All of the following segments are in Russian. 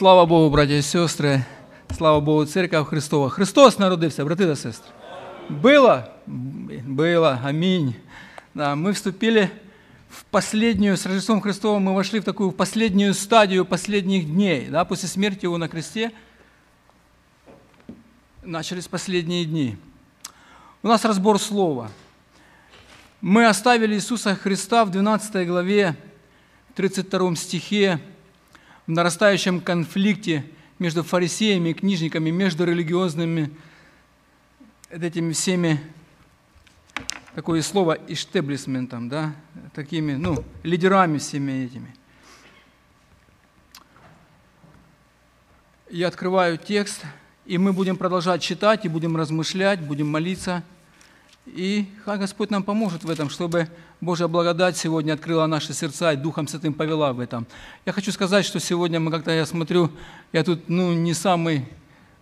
Слава Богу, братья и сестры, слава Богу, Церковь Христова. Христос народився, брати та сестри. Было? Было, аминь. Да, мы вступили в последнюю, с Рождеством Христовым мы вошли в такую последнюю стадию последних дней. Да, после смерти Его на кресте начались последние дни. У нас разбор слова. Мы оставили Иисуса Христа в 12 главе, 32 стихе, в нарастающем конфликте между фарисеями книжниками, между религиозными этими всеми, такое слово, иштеблисментом, да, такими, ну, лидерами всеми этими. Я открываю текст, и мы будем продолжать читать, и будем размышлять, будем молиться – и хай Господь нам поможет в этом, чтобы Божья благодать сегодня открыла наши сердца и Духом Святым повела в этом. Я хочу сказать, что сегодня мы, когда я смотрю, я тут ну, не самый,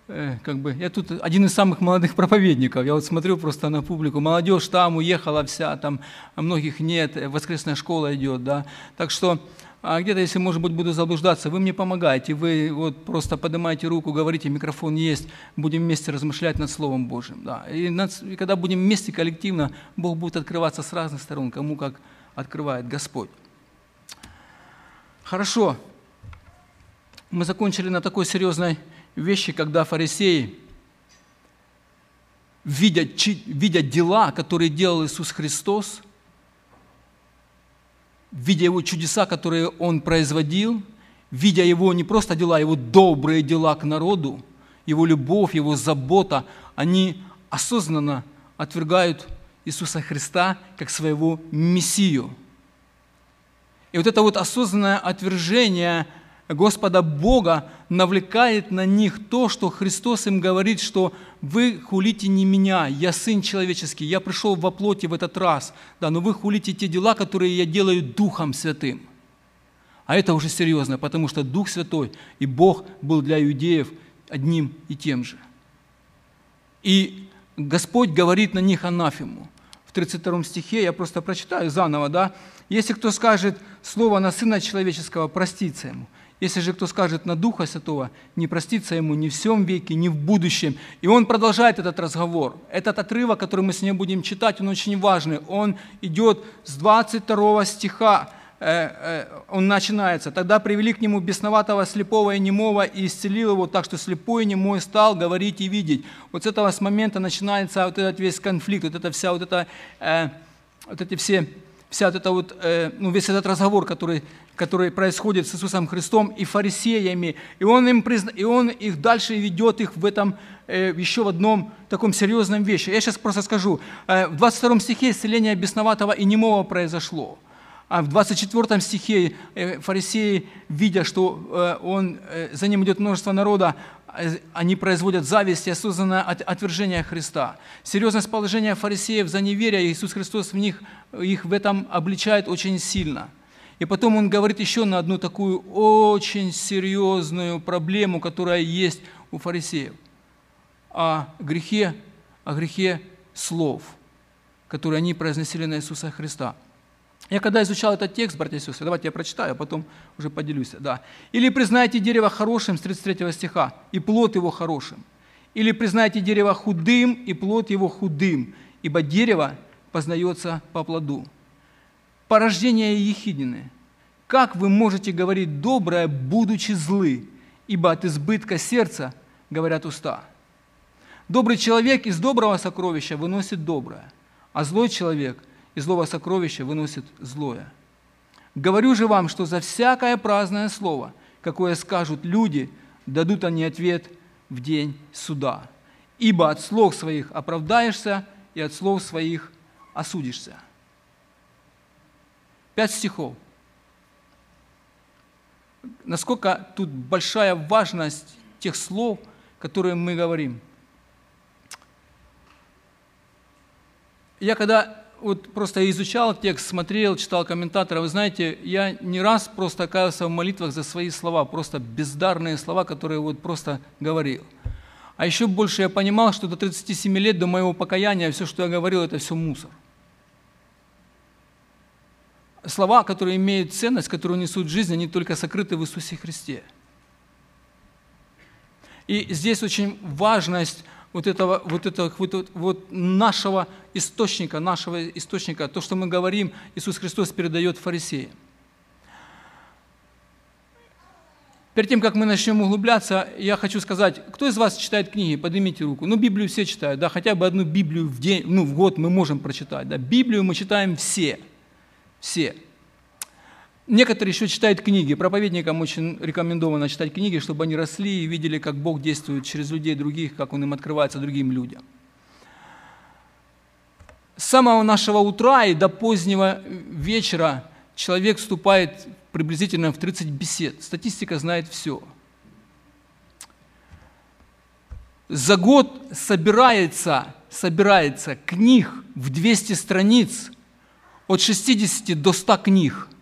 э, как бы, я тут один из самых молодых проповедников. Я вот смотрю просто на публику. Молодежь там уехала вся, там а многих нет, воскресная школа идет, да. Так что а где-то, если, может быть, буду заблуждаться, вы мне помогаете, вы вот просто поднимаете руку, говорите, микрофон есть, будем вместе размышлять над Словом Божьим. Да. И, над, и когда будем вместе коллективно, Бог будет открываться с разных сторон, кому как открывает Господь. Хорошо. Мы закончили на такой серьезной вещи, когда фарисеи, видя, видя дела, которые делал Иисус Христос – видя Его чудеса, которые Он производил, видя Его не просто дела, Его добрые дела к народу, Его любовь, Его забота, они осознанно отвергают Иисуса Христа как своего Мессию. И вот это вот осознанное отвержение – Господа Бога навлекает на них то, что Христос им говорит, что вы хулите не меня, я Сын Человеческий, я пришел во плоти в этот раз, да, но вы хулите те дела, которые я делаю Духом Святым. А это уже серьезно, потому что Дух Святой и Бог был для иудеев одним и тем же. И Господь говорит на них анафему. В 32 стихе, я просто прочитаю заново, да, «Если кто скажет слово на Сына Человеческого, простится ему». Если же кто скажет на Духа Святого, не простится ему ни в всем веке, ни в будущем. И он продолжает этот разговор. Этот отрывок, который мы сегодня будем читать, он очень важный. Он идет с 22 стиха, э, э, он начинается. «Тогда привели к нему бесноватого, слепого и немого, и исцелил его, так что слепой и немой стал говорить и видеть». Вот с этого с момента начинается вот этот весь конфликт, вот эта вся вот эта, э, вот эти все вся вот эта вот, ну, весь этот разговор, который который происходит с Иисусом Христом и фарисеями. И он, им призна... и он их дальше ведет их в этом э, еще в одном таком серьезном вещи. Я сейчас просто скажу. Э, в 22 стихе исцеление бесноватого и немого произошло. А в 24 стихе э, фарисеи, видя, что э, он, э, за ним идет множество народа, э, они производят зависть и осознанное отвержение Христа. Серьезность положения фарисеев за неверие, Иисус Христос в них, их в этом обличает очень сильно – и потом он говорит еще на одну такую очень серьезную проблему, которая есть у фарисеев. О грехе, о грехе слов, которые они произносили на Иисуса Христа. Я когда изучал этот текст, братья и сестры, давайте я прочитаю, а потом уже поделюсь. Да. «Или признайте дерево хорошим» с 33 стиха, «и плод его хорошим». «Или признайте дерево худым, и плод его худым, ибо дерево познается по плоду» порождение ехидины. Как вы можете говорить доброе, будучи злы? Ибо от избытка сердца говорят уста. Добрый человек из доброго сокровища выносит доброе, а злой человек из злого сокровища выносит злое. Говорю же вам, что за всякое праздное слово, какое скажут люди, дадут они ответ в день суда. Ибо от слов своих оправдаешься, и от слов своих осудишься. Пять стихов. Насколько тут большая важность тех слов, которые мы говорим. Я когда вот просто изучал текст, смотрел, читал комментаторы, вы знаете, я не раз просто оказывался в молитвах за свои слова, просто бездарные слова, которые вот просто говорил. А еще больше я понимал, что до 37 лет, до моего покаяния, все, что я говорил, это все мусор – слова, которые имеют ценность, которые несут жизнь, они только сокрыты в Иисусе Христе. И здесь очень важность вот этого, вот этого вот, вот нашего источника, нашего источника, то, что мы говорим, Иисус Христос передает фарисеям. Перед тем, как мы начнем углубляться, я хочу сказать, кто из вас читает книги? Поднимите руку. Ну, Библию все читают, да, хотя бы одну Библию в день, ну, в год мы можем прочитать, да. Библию мы читаем все, все. Некоторые еще читают книги. Проповедникам очень рекомендовано читать книги, чтобы они росли и видели, как Бог действует через людей других, как Он им открывается другим людям. С самого нашего утра и до позднего вечера человек вступает приблизительно в 30 бесед. Статистика знает все. За год собирается, собирается книг в 200 страниц от 60 до 100 книг –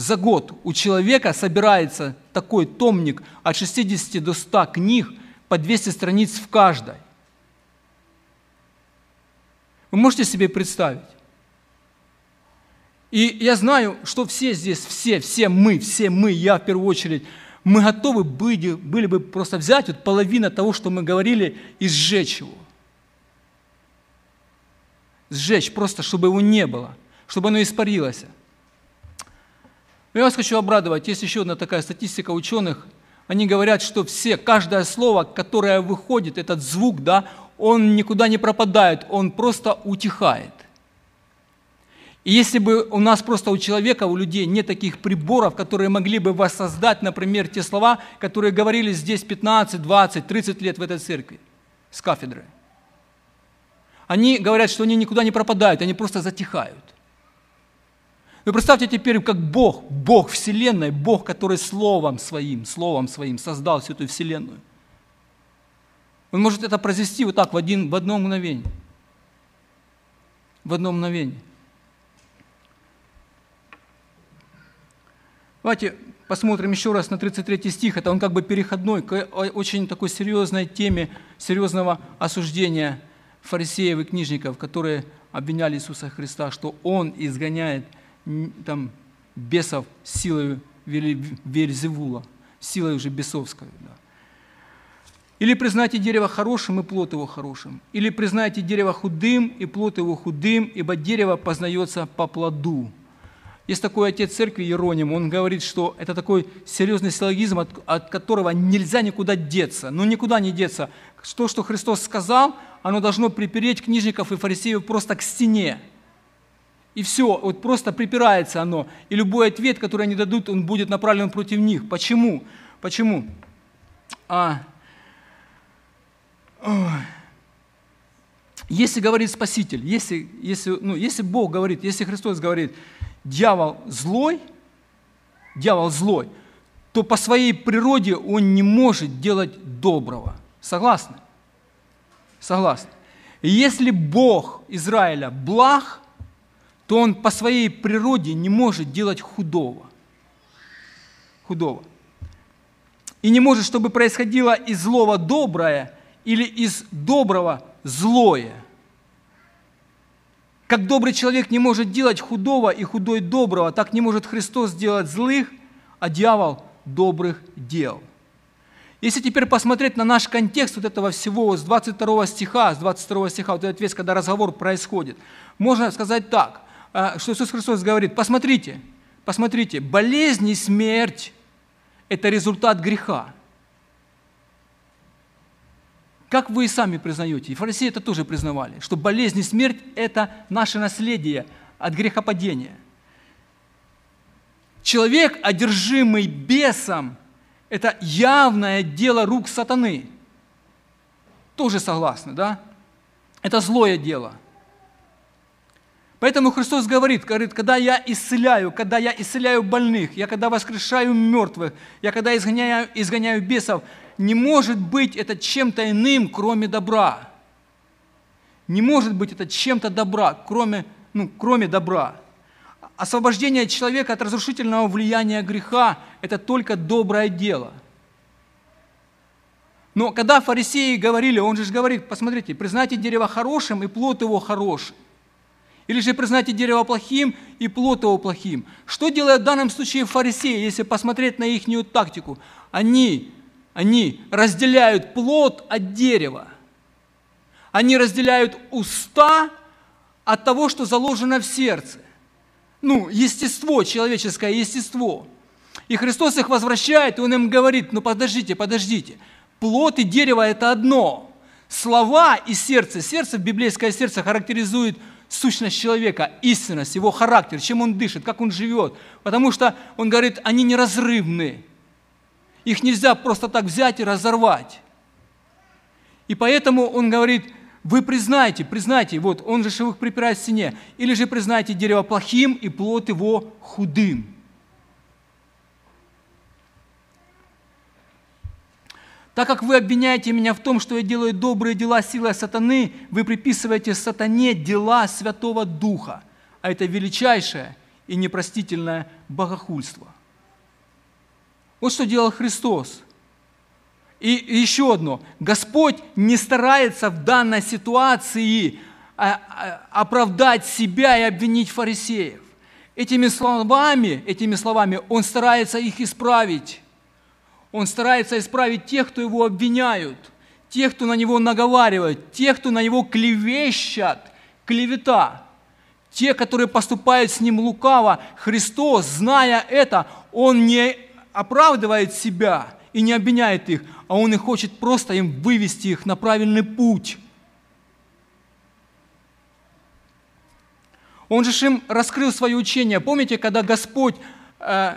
за год у человека собирается такой томник от 60 до 100 книг по 200 страниц в каждой. Вы можете себе представить? И я знаю, что все здесь, все, все мы, все мы, я в первую очередь, мы готовы были, были бы просто взять вот половину того, что мы говорили, и сжечь его. Сжечь просто, чтобы его не было, чтобы оно испарилось. Я вас хочу обрадовать, есть еще одна такая статистика ученых. Они говорят, что все, каждое слово, которое выходит, этот звук, да, он никуда не пропадает, он просто утихает. И если бы у нас просто у человека, у людей нет таких приборов, которые могли бы воссоздать, например, те слова, которые говорили здесь 15, 20, 30 лет в этой церкви с кафедры. Они говорят, что они никуда не пропадают, они просто затихают. Вы представьте теперь, как Бог, Бог Вселенной, Бог, который Словом Своим, Словом Своим создал всю эту Вселенную. Он может это произвести вот так, в, один, в одно мгновение. В одно мгновение. Давайте посмотрим еще раз на 33 стих. Это он как бы переходной к очень такой серьезной теме, серьезного осуждения фарисеев и книжников, которые обвиняли Иисуса Христа, что Он изгоняет – там, бесов силой Вельзевула, силой уже бесовской. Да. Или признайте дерево хорошим, и плод его хорошим. Или признайте дерево худым, и плод его худым, ибо дерево познается по плоду. Есть такой отец церкви Иероним, он говорит, что это такой серьезный силлогизм, от, от которого нельзя никуда деться. Ну, никуда не деться. То, что Христос сказал, оно должно припереть книжников и фарисеев просто к стене. И все, вот просто припирается оно. И любой ответ, который они дадут, он будет направлен против них. Почему? Почему? А, если говорит Спаситель, если, если, ну, если Бог говорит, если Христос говорит, дьявол злой, дьявол злой, то по своей природе он не может делать доброго. Согласны? Согласны. Если Бог Израиля благ, то он по своей природе не может делать худого. Худого. И не может, чтобы происходило из злого доброе или из доброго злое. Как добрый человек не может делать худого и худой доброго, так не может Христос делать злых, а дьявол добрых дел. Если теперь посмотреть на наш контекст вот этого всего с 22 стиха, с 22 стиха, вот этот весь, когда разговор происходит, можно сказать так. А, что Иисус Христос говорит, посмотрите, посмотрите, болезнь и смерть – это результат греха. Как вы и сами признаете, и фарисеи это тоже признавали, что болезнь и смерть – это наше наследие от грехопадения. Человек, одержимый бесом, это явное дело рук сатаны. Тоже согласны, да? Это злое дело – Поэтому Христос говорит, говорит, когда я исцеляю, когда я исцеляю больных, я когда воскрешаю мертвых, я когда изгоняю, изгоняю бесов, не может быть это чем-то иным, кроме добра. Не может быть это чем-то добра, кроме, ну, кроме добра. Освобождение человека от разрушительного влияния греха – это только доброе дело. Но когда фарисеи говорили, он же говорит, посмотрите, признайте дерево хорошим, и плод его хороший. Или же признайте дерево плохим и плод его плохим. Что делают в данном случае фарисеи, если посмотреть на их тактику? Они Они разделяют плод от дерева. Они разделяют уста от того, что заложено в сердце. Ну, естество, человеческое естество. И Христос их возвращает, и Он им говорит, ну подождите, подождите. Плод и дерево – это одно. Слова и сердце. Сердце, библейское сердце характеризует сущность человека, истинность, его характер, чем он дышит, как он живет. Потому что он говорит, они неразрывны. Их нельзя просто так взять и разорвать. И поэтому он говорит, вы признайте, признайте, вот он же их припирает в стене, или же признайте дерево плохим и плод его худым. Так как вы обвиняете меня в том, что я делаю добрые дела силой сатаны, вы приписываете сатане дела Святого Духа, а это величайшее и непростительное богохульство. Вот что делал Христос. И еще одно. Господь не старается в данной ситуации а, а, оправдать себя и обвинить фарисеев. Этими словами, этими словами Он старается их исправить. Он старается исправить тех, кто его обвиняют, тех, кто на него наговаривает, тех, кто на него клевещат, клевета. Те, которые поступают с ним лукаво, Христос, зная это, Он не оправдывает себя и не обвиняет их, а Он и хочет просто им вывести их на правильный путь. Он же им раскрыл свое учение. Помните, когда Господь э,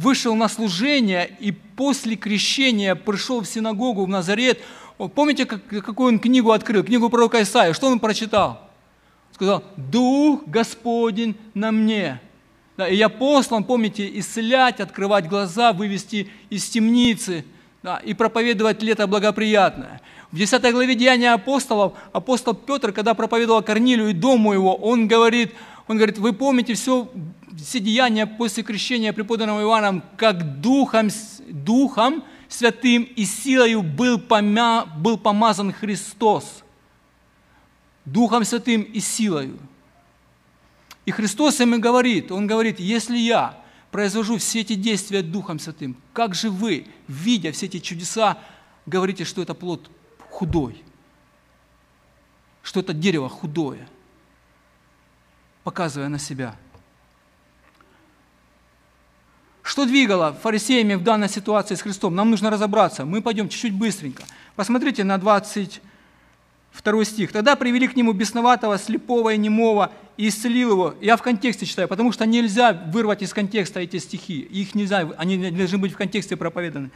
вышел на служение и после крещения пришел в синагогу в Назарет. Помните, как, какую он книгу открыл? Книгу пророка Исаия. Что он прочитал? Сказал, «Дух Господень на мне». Да, и я послан, помните, исцелять, открывать глаза, вывести из темницы да, и проповедовать лето благоприятное. В 10 главе Деяния апостолов, апостол Петр, когда проповедовал Корнилию и дому его, он говорит, он говорит, вы помните все все деяния после крещения, преподанного Иоанном, как Духом, Духом Святым и силою был, помя, был помазан Христос. Духом Святым и силою. И Христос им и говорит, Он говорит, если я произвожу все эти действия Духом Святым, как же вы, видя все эти чудеса, говорите, что это плод худой, что это дерево худое, показывая на себя – что двигало фарисеями в данной ситуации с Христом? Нам нужно разобраться. Мы пойдем чуть-чуть быстренько. Посмотрите на 22 стих. «Тогда привели к нему бесноватого, слепого и немого, и исцелил его». Я в контексте читаю, потому что нельзя вырвать из контекста эти стихи. Их нельзя, они должны быть в контексте проповеданы.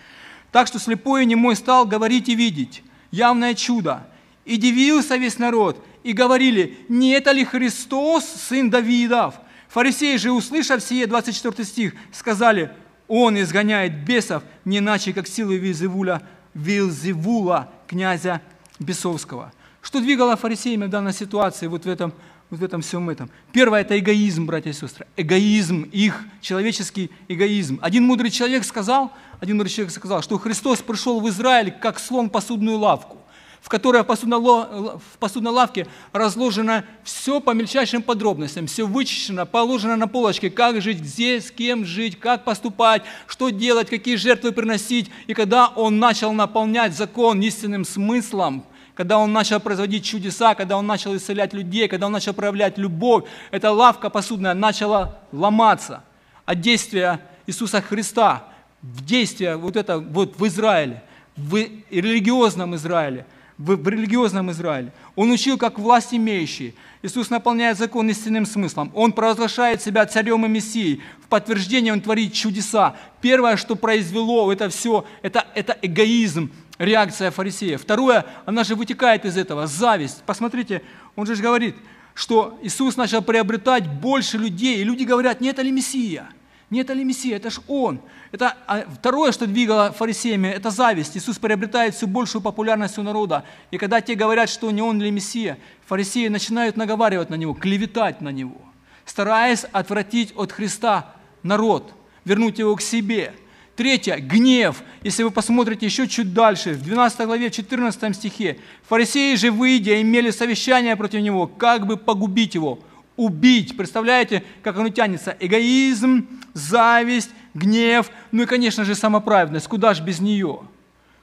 Так что слепой и немой стал говорить и видеть. Явное чудо. И дивился весь народ, и говорили, не это ли Христос, сын Давидов? Фарисеи же, услышав сие, 24 стих, сказали, он изгоняет бесов не иначе, как силой Вилзевуля, Вилзевула, князя Бесовского. Что двигало фарисеями в данной ситуации, вот в этом, вот в этом всем этом? Первое – это эгоизм, братья и сестры. Эгоизм, их человеческий эгоизм. Один мудрый человек сказал, один мудрый человек сказал, что Христос пришел в Израиль, как слон посудную лавку в которой в посудной, разложено все по мельчайшим подробностям, все вычищено, положено на полочке, как жить, где, с кем жить, как поступать, что делать, какие жертвы приносить. И когда он начал наполнять закон истинным смыслом, когда он начал производить чудеса, когда он начал исцелять людей, когда он начал проявлять любовь, эта лавка посудная начала ломаться от действия Иисуса Христа, в действие вот это вот в Израиле, в религиозном Израиле – в, в религиозном Израиле. Он учил как власть имеющий. Иисус наполняет закон истинным смыслом. Он провозглашает себя царем и мессией. В подтверждение он творит чудеса. Первое, что произвело это все, это, это эгоизм, реакция фарисеев. Второе, она же вытекает из этого, зависть. Посмотрите, он же говорит, что Иисус начал приобретать больше людей, и люди говорят, не это ли Мессия? Не это ли Мессия? Это ж Он. Это а, второе, что двигало фарисеями, это зависть. Иисус приобретает все большую популярность у народа. И когда те говорят, что не Он ли Мессия, фарисеи начинают наговаривать на Него, клеветать на Него, стараясь отвратить от Христа народ, вернуть его к себе. Третье – гнев. Если вы посмотрите еще чуть дальше, в 12 главе, 14 стихе, «Фарисеи же, выйдя, имели совещание против него, как бы погубить его, убить». Представляете, как оно тянется? Эгоизм, зависть, гнев, ну и, конечно же, самоправедность. Куда же без нее?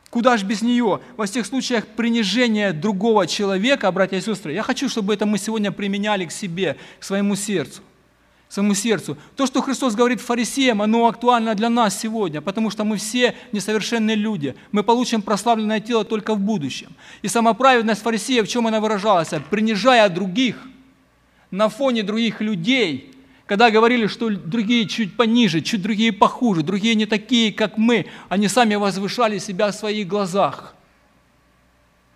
Куда же без нее? Во всех случаях принижения другого человека, братья и сестры, я хочу, чтобы это мы сегодня применяли к себе, к своему сердцу своему сердцу. То, что Христос говорит фарисеям, оно актуально для нас сегодня, потому что мы все несовершенные люди. Мы получим прославленное тело только в будущем. И самоправедность фарисеев, в чем она выражалась? Принижая других на фоне других людей, когда говорили, что другие чуть пониже, чуть другие похуже, другие не такие, как мы, они сами возвышали себя в своих глазах.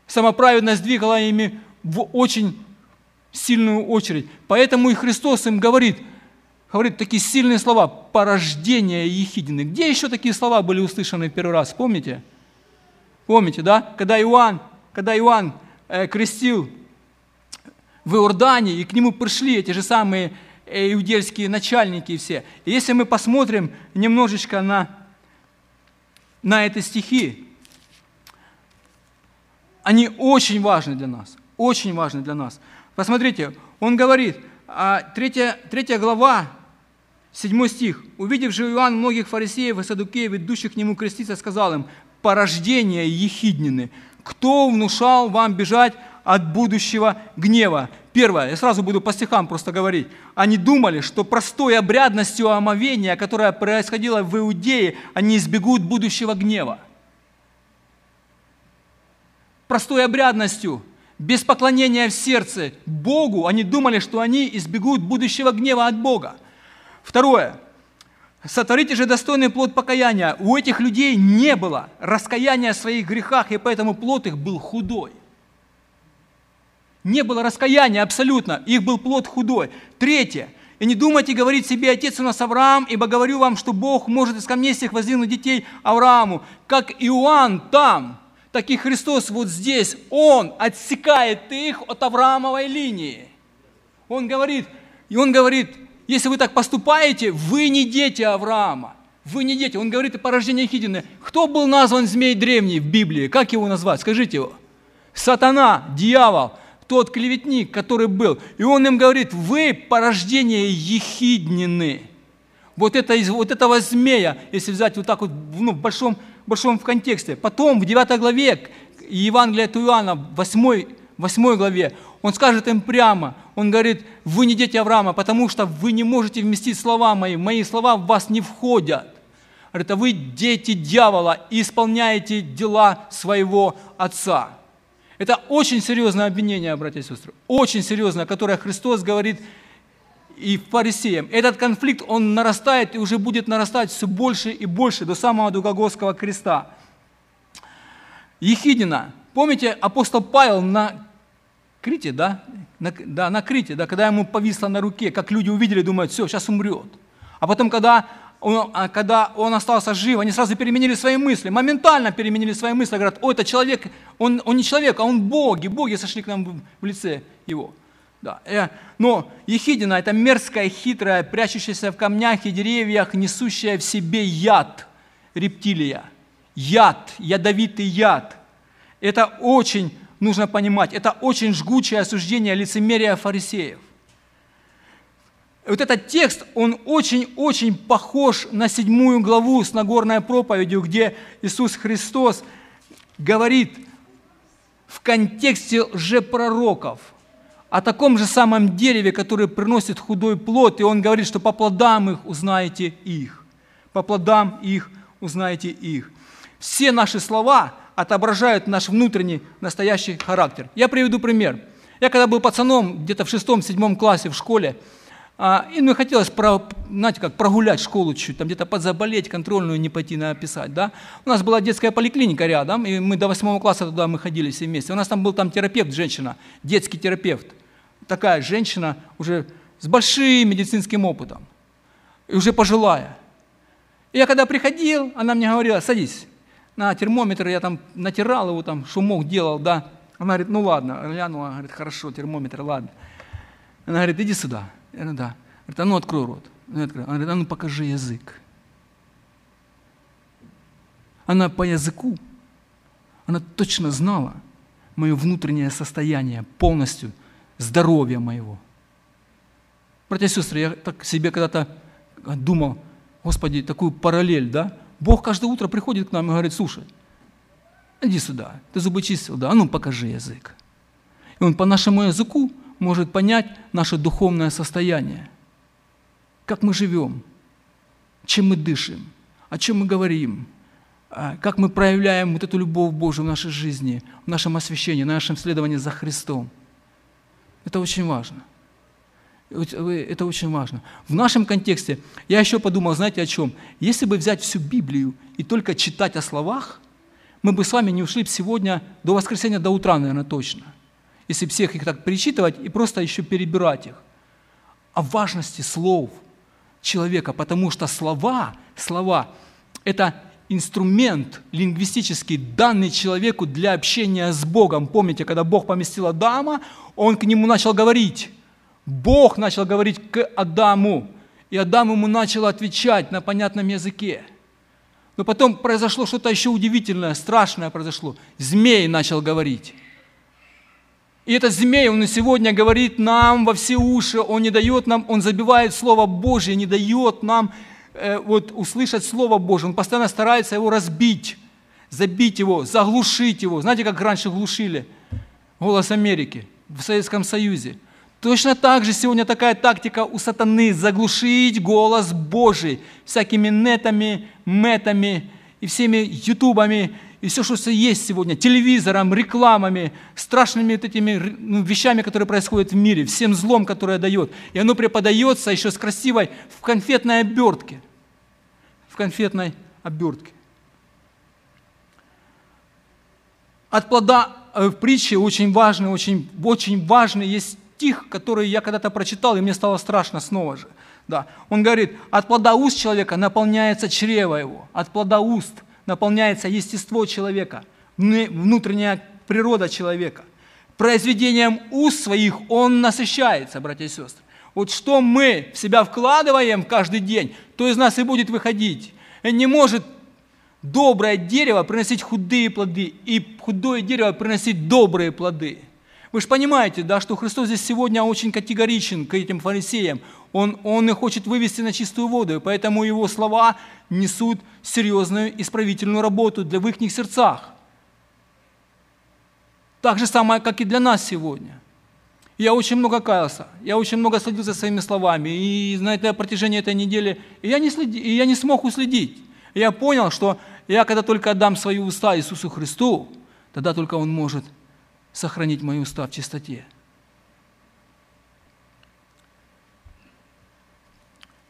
Самоправедность двигала ими в очень сильную очередь. Поэтому и Христос им говорит – говорит такие сильные слова «порождение Ехидины». Где еще такие слова были услышаны в первый раз? Помните? Помните, да? Когда Иоанн, когда Иоанн э, крестил в Иордане, и к нему пришли эти же самые э, иудейские начальники все. И если мы посмотрим немножечко на, на эти стихи, они очень важны для нас, очень важны для нас. Посмотрите, он говорит, а третья, третья глава, Седьмой стих. «Увидев же Иоанн многих фарисеев и садукеев, идущих к нему креститься, сказал им, порождение ехиднины, кто внушал вам бежать от будущего гнева?» Первое, я сразу буду по стихам просто говорить. Они думали, что простой обрядностью омовения, которая происходила в Иудее, они избегут будущего гнева. Простой обрядностью, без поклонения в сердце Богу, они думали, что они избегут будущего гнева от Бога. Второе. Сотворите же достойный плод покаяния. У этих людей не было раскаяния в своих грехах, и поэтому плод их был худой. Не было раскаяния абсолютно, их был плод худой. Третье. И не думайте говорить себе, отец у нас Авраам, ибо говорю вам, что Бог может из камней всех воздвинуть детей Аврааму. Как Иоанн там, так и Христос вот здесь, Он отсекает их от Авраамовой линии. Он говорит, и Он говорит, если вы так поступаете, вы не дети Авраама. Вы не дети. Он говорит о порождении Хидины. Кто был назван змей древний в Библии? Как его назвать? Скажите его. Сатана, дьявол, тот клеветник, который был. И он им говорит, вы порождение Ехиднины. Вот, это, вот этого змея, если взять вот так вот ну, в большом, большом контексте. Потом в 9 главе Евангелия от Иоанна, 8, 8 главе, он скажет им прямо, он говорит, вы не дети Авраама, потому что вы не можете вместить слова мои, мои слова в вас не входят. Говорит, а вы дети дьявола и исполняете дела своего отца. Это очень серьезное обвинение, братья и сестры, очень серьезное, которое Христос говорит и фарисеям. Этот конфликт, он нарастает и уже будет нарастать все больше и больше до самого Дугогорского креста. Ехидина. Помните, апостол Павел на Крите, да? На, да, на Крите, да, когда ему повисло на руке, как люди увидели, думают, все, сейчас умрет. А потом, когда он, а, когда он остался жив, они сразу переменили свои мысли, моментально переменили свои мысли, говорят, о, это человек, он, он не человек, а он боги, боги сошли к нам в лице его. Да. Э, но Ехидина – это мерзкая, хитрая, прячущаяся в камнях и деревьях, несущая в себе яд, рептилия. Яд, ядовитый яд. Это очень нужно понимать, это очень жгучее осуждение лицемерия фарисеев. Вот этот текст, он очень-очень похож на седьмую главу с Нагорной проповедью, где Иисус Христос говорит в контексте лжепророков о таком же самом дереве, которое приносит худой плод, и он говорит, что по плодам их узнаете их. По плодам их узнаете их. Все наши слова – отображают наш внутренний настоящий характер. Я приведу пример. Я когда был пацаном, где-то в шестом-седьмом классе в школе, а, и мне хотелось, про, знаете, как прогулять школу чуть-чуть, там где-то подзаболеть, контрольную не пойти написать, да. У нас была детская поликлиника рядом, и мы до восьмого класса туда мы ходили все вместе. У нас там был там терапевт, женщина, детский терапевт. Такая женщина уже с большим медицинским опытом, и уже пожилая. И я когда приходил, она мне говорила, садись, на термометр, я там натирал его, там шумок делал, да. Она говорит, ну ладно, глянула, говорит, хорошо, термометр, ладно. Она говорит, иди сюда. Я говорю, да. Говорит, а ну открой рот. Она говорит, а ну покажи язык. Она по языку, она точно знала мое внутреннее состояние полностью, здоровья моего. Братья и сестры, я так себе когда-то думал, Господи, такую параллель, да? Бог каждое утро приходит к нам и говорит, слушай, иди сюда, ты зубы чистил, да, а ну покажи язык. И Он по нашему языку может понять наше духовное состояние, как мы живем, чем мы дышим, о чем мы говорим, а, как мы проявляем вот эту любовь Божию в нашей жизни, в нашем освящении, в нашем следовании за Христом. Это очень важно. Это очень важно. В нашем контексте я еще подумал, знаете о чем? Если бы взять всю Библию и только читать о словах, мы бы с вами не ушли бы сегодня до воскресенья, до утра, наверное, точно. Если всех их так перечитывать и просто еще перебирать их. О важности слов человека, потому что слова, слова – это инструмент лингвистический, данный человеку для общения с Богом. Помните, когда Бог поместил Адама, он к нему начал говорить. Бог начал говорить к Адаму, и Адам ему начал отвечать на понятном языке. Но потом произошло что-то еще удивительное, страшное произошло. Змей начал говорить. И этот змей, он и сегодня говорит нам во все уши, он не дает нам, он забивает Слово Божье, не дает нам э, вот, услышать Слово Божье. Он постоянно старается его разбить, забить его, заглушить его. Знаете, как раньше глушили голос Америки в Советском Союзе? Точно так же сегодня такая тактика у сатаны – заглушить голос Божий всякими нетами, метами и всеми ютубами, и все, что есть сегодня, телевизором, рекламами, страшными вот этими ну, вещами, которые происходят в мире, всем злом, которое дает. И оно преподается еще с красивой в конфетной обертке. В конфетной обертке. От плода э, в притче очень важный, очень, очень важный есть стих, который я когда-то прочитал, и мне стало страшно снова же. Да. Он говорит, от плода уст человека наполняется чрево его, от плода уст наполняется естество человека, внутренняя природа человека. Произведением уст своих он насыщается, братья и сестры. Вот что мы в себя вкладываем каждый день, то из нас и будет выходить. Не может доброе дерево приносить худые плоды, и худое дерево приносить добрые плоды. Вы же понимаете, да, что Христос здесь сегодня очень категоричен к этим фарисеям. Он, он их хочет вывести на чистую воду, и поэтому его слова несут серьезную исправительную работу для в их сердцах. Так же самое, как и для нас сегодня. Я очень много каялся, я очень много следил за своими словами, и на это протяжении этой недели и я, не следи, и я не смог уследить. Я понял, что я когда только отдам свои уста Иисусу Христу, тогда только Он может сохранить мои уста в чистоте.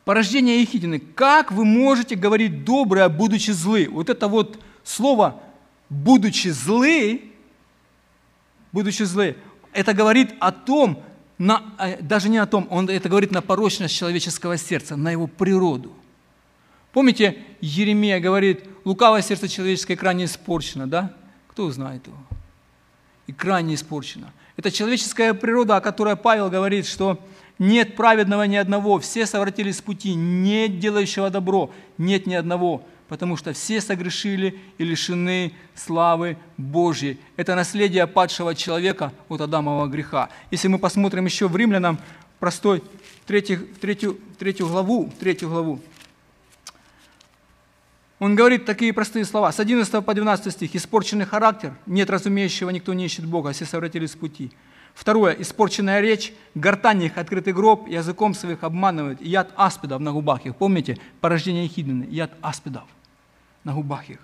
Порождение Ехидины. Как вы можете говорить доброе, будучи злы? Вот это вот слово «будучи злы», будучи злы, это говорит о том, на, э, даже не о том, он это говорит на порочность человеческого сердца, на его природу. Помните, Еремия говорит, лукавое сердце человеческое крайне испорчено, да? Кто знает его? И крайне испорчено. Это человеческая природа, о которой Павел говорит, что нет праведного ни одного, все совратились с пути, нет делающего добро, нет ни одного, потому что все согрешили и лишены славы Божьей. Это наследие падшего человека от Адамового греха. Если мы посмотрим еще в Римлянам, простой, третью, третью, третью главу, третью главу, он говорит такие простые слова. С 11 по 12 стих. «Испорченный характер, нет разумеющего, никто не ищет Бога, все совратились с пути». Второе, испорченная речь, гортань их, открытый гроб, языком своих обманывают, яд аспидов на губах их. Помните, порождение Хидны, яд аспидов на губах их.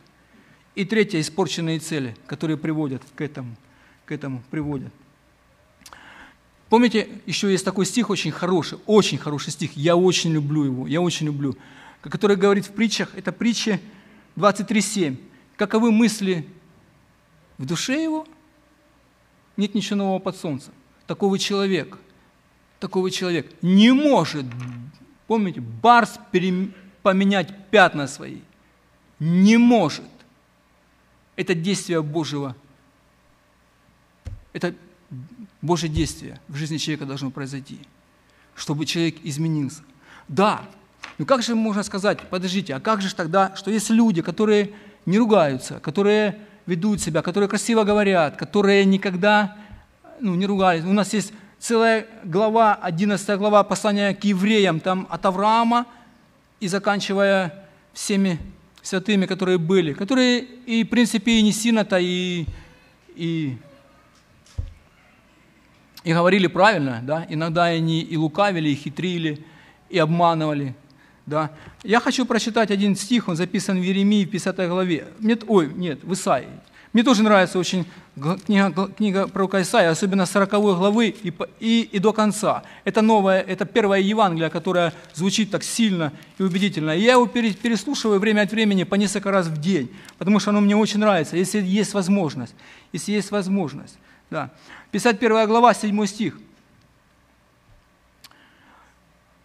И третье, испорченные цели, которые приводят к этому, к этому приводят. Помните, еще есть такой стих очень хороший, очень хороший стих, я очень люблю его, я очень люблю, который говорит в притчах, это притча 23.7. Каковы мысли в душе его – нет ничего нового под солнцем. Такого человек, такого человек не может, помните, барс перем... поменять пятна свои. Не может. Это действие Божьего. Это Божье действие в жизни человека должно произойти, чтобы человек изменился. Да, но как же можно сказать, подождите, а как же тогда, что есть люди, которые не ругаются, которые ведут себя, которые красиво говорят, которые никогда ну, не ругались. У нас есть целая глава, 11 глава послания к евреям, там от Авраама и заканчивая всеми святыми, которые были, которые и, в принципе, и не сильно-то, и, и, и говорили правильно, да, иногда они и лукавили, и хитрили, и обманывали, да. Я хочу прочитать один стих, он записан в Еремии в 50 главе, нет, ой, нет, в Исаии, мне тоже нравится очень книга, книга пророка Исаия, особенно 40 главы и, и, и до конца. Это новое, это первое Евангелие, которое звучит так сильно и убедительно. И я его переслушиваю время от времени по несколько раз в день, потому что оно мне очень нравится, если есть возможность. Если есть возможность. Да. 51 глава, 7 стих.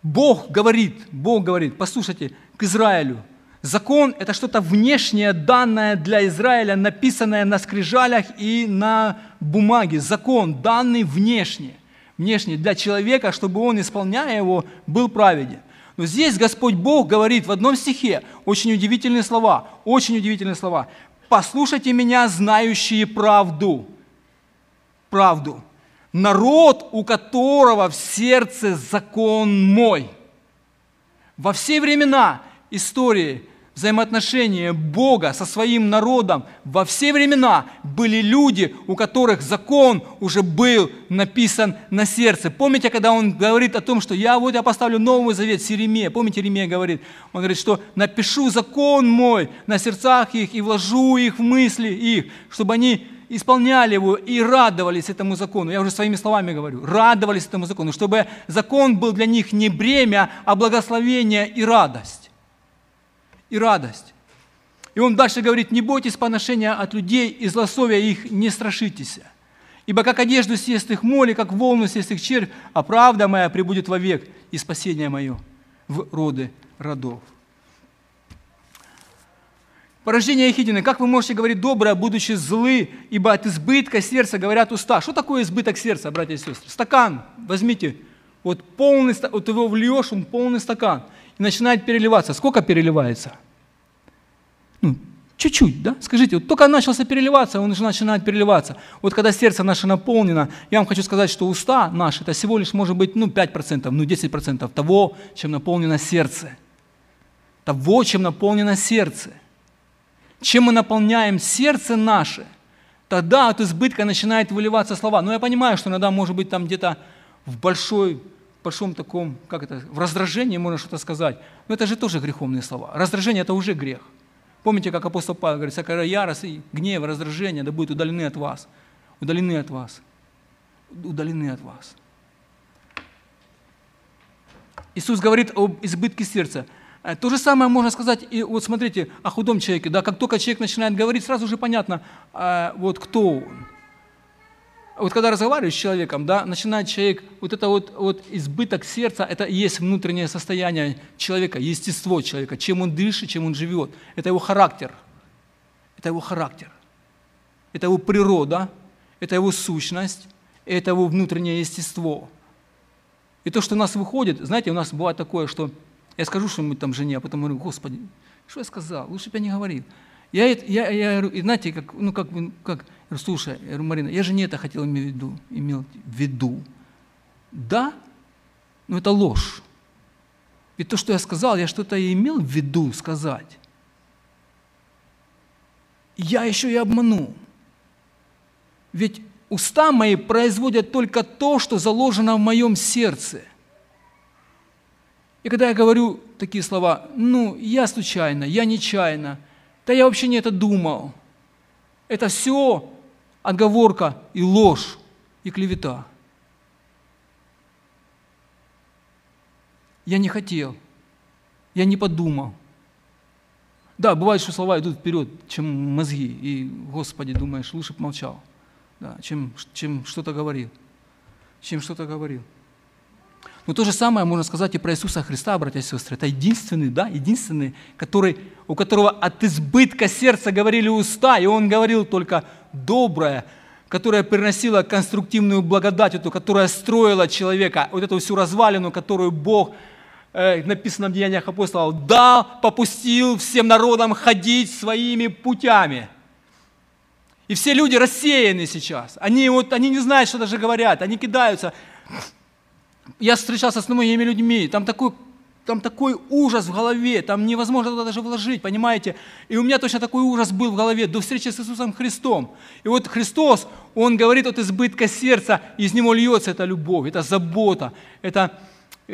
Бог говорит, Бог говорит, послушайте, к Израилю – Закон – это что-то внешнее, данное для Израиля, написанное на скрижалях и на бумаге. Закон, данный внешне, внешне для человека, чтобы он, исполняя его, был праведен. Но здесь Господь Бог говорит в одном стихе очень удивительные слова, очень удивительные слова. «Послушайте меня, знающие правду». Правду. «Народ, у которого в сердце закон мой». Во все времена истории – взаимоотношения Бога со своим народом во все времена были люди, у которых закон уже был написан на сердце. Помните, когда он говорит о том, что я вот я поставлю Новый Завет с Еремея. Помните, Еремея говорит, он говорит, что напишу закон мой на сердцах их и вложу их в мысли их, чтобы они исполняли его и радовались этому закону. Я уже своими словами говорю, радовались этому закону, чтобы закон был для них не бремя, а благословение и радость и радость. И он дальше говорит, не бойтесь поношения от людей и злословия их не страшитесь. Ибо как одежду съест их моли, как волну съест их червь, а правда моя прибудет вовек, и спасение мое в роды родов. Порождение Ехидины. Как вы можете говорить доброе, будучи злы, ибо от избытка сердца говорят уста. Что такое избыток сердца, братья и сестры? Стакан возьмите, вот полный, вот его вльешь, он полный стакан – и начинает переливаться. Сколько переливается? Ну, чуть-чуть, да? Скажите, вот только начался переливаться, он уже начинает переливаться. Вот когда сердце наше наполнено, я вам хочу сказать, что уста наши, это всего лишь может быть ну, 5%, ну 10% того, чем наполнено сердце. Того, чем наполнено сердце. Чем мы наполняем сердце наше, тогда от избытка начинает выливаться слова. Но я понимаю, что иногда может быть там где-то в большой большом таком, как это, в раздражении можно что-то сказать. Но это же тоже греховные слова. Раздражение – это уже грех. Помните, как апостол Павел говорит, всякая ярость и гнев, раздражение да будут удалены от вас. Удалены от вас. Удалены от вас. Иисус говорит об избытке сердца. Э, то же самое можно сказать и вот смотрите о худом человеке. Да, как только человек начинает говорить, сразу же понятно, э, вот кто он вот когда разговариваешь с человеком, да, начинает человек, вот это вот, вот избыток сердца, это и есть внутреннее состояние человека, естество человека, чем он дышит, чем он живет. Это его характер. Это его характер. Это его природа, это его сущность, это его внутреннее естество. И то, что у нас выходит, знаете, у нас бывает такое, что я скажу что-нибудь там жене, а потом говорю, Господи, что я сказал? Лучше бы я не говорил. Я, я, я, я знаете, как, ну, как, как говорю, слушай, я говорю, Марина, я же не это хотел иметь в виду, имел в виду. Да, но это ложь. Ведь то, что я сказал, я что-то имел в виду сказать. Я еще и обману. Ведь уста мои производят только то, что заложено в моем сердце. И когда я говорю такие слова, ну, я случайно, я нечаянно, да я вообще не это думал. Это все отговорка и ложь, и клевета. Я не хотел, я не подумал. Да, бывает, что слова идут вперед, чем мозги. И, Господи, думаешь, лучше бы молчал, да, чем, чем что-то говорил. Чем что-то говорил. Но то же самое можно сказать и про Иисуса Христа, братья и сестры. Это единственный, да, единственный, который, у которого от избытка сердца говорили уста, и он говорил только доброе, которое приносило конструктивную благодать, эту, которая строила человека, вот эту всю развалину, которую Бог, э, написано в Деяниях апостолов, да, попустил всем народам ходить своими путями. И все люди рассеяны сейчас. Они, вот, они не знают, что даже говорят. Они кидаются я встречался с многими людьми, там такой там такой ужас в голове, там невозможно туда даже вложить, понимаете? И у меня точно такой ужас был в голове до встречи с Иисусом Христом. И вот Христос, Он говорит от избытка сердца, из Него льется эта любовь, это забота, это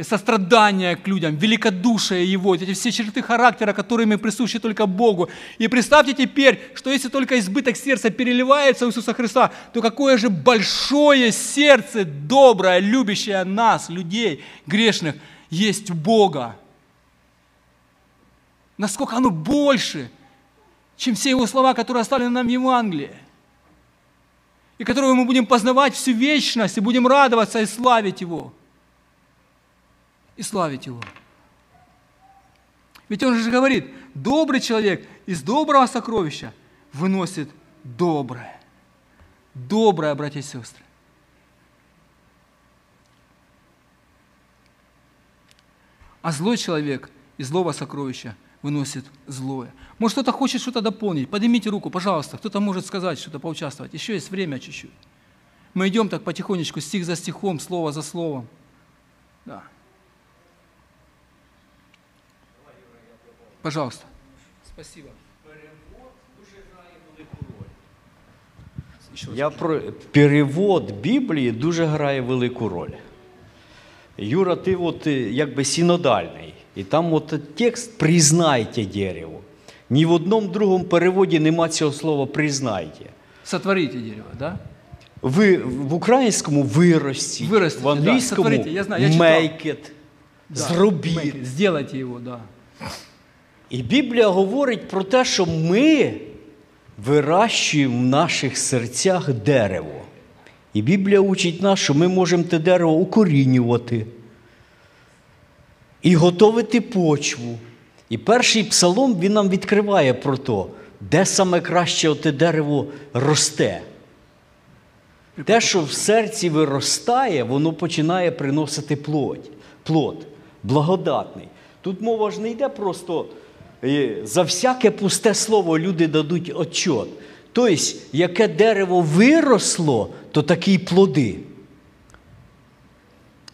сострадание к людям, великодушие Его, эти все черты характера, которыми присущи только Богу. И представьте теперь, что если только избыток сердца переливается у Иисуса Христа, то какое же большое сердце, доброе, любящее нас, людей, грешных, есть у Бога. Насколько оно больше, чем все Его слова, которые оставлены нам в Евангелии. И которые мы будем познавать всю вечность, и будем радоваться и славить Его и славить Его. Ведь Он же говорит, добрый человек из доброго сокровища выносит доброе. Доброе, братья и сестры. А злой человек из злого сокровища выносит злое. Может, кто-то хочет что-то дополнить? Поднимите руку, пожалуйста. Кто-то может сказать, что-то поучаствовать. Еще есть время чуть-чуть. Мы идем так потихонечку, стих за стихом, слово за словом. Да. Пожалуйста. Спасибо. Я про перевод Біблії дуже грає велику роль. Юра, ти от е, якби синодальний. І там от текст признайте дерево. Ні в одному другому переводі нема цього слова признайте. Сотворите дерево, да? Ви в українському виростіть, Виростіть, в англійському да, сотворите. Я знаю, я читав. make it, Да. зробіть. Make it. Сделайте его, да. І Біблія говорить про те, що ми вирощуємо в наших серцях дерево. І Біблія учить нас, що ми можемо те дерево укорінювати і готовити почву. І перший псалом він нам відкриває про те, де саме краще те дерево росте. Те, що в серці виростає, воно починає приносити плоть, плод, благодатний. Тут мова ж не йде просто за всяке пусте слово люди дадуть отчот. Тобто, яке дерево виросло, то такі й плоди.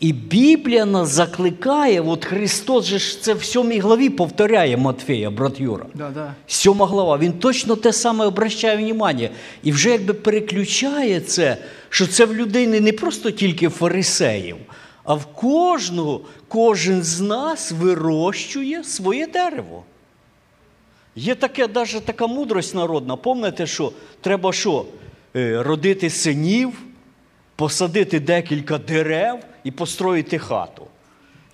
І Біблія нас закликає, от Христос же ж це в сьомій главі повторяє Матфея, брат Юра. Да, да. Сьома глава, він точно те саме обращає внимання. І вже якби переключає це, що це в людини не просто тільки фарисеїв, а в кожного, кожен з нас вирощує своє дерево. Є таке, навіть така мудрость народна. Пам'ятаєте, що треба що? Е, Родити синів, посадити декілька дерев і построїти хату.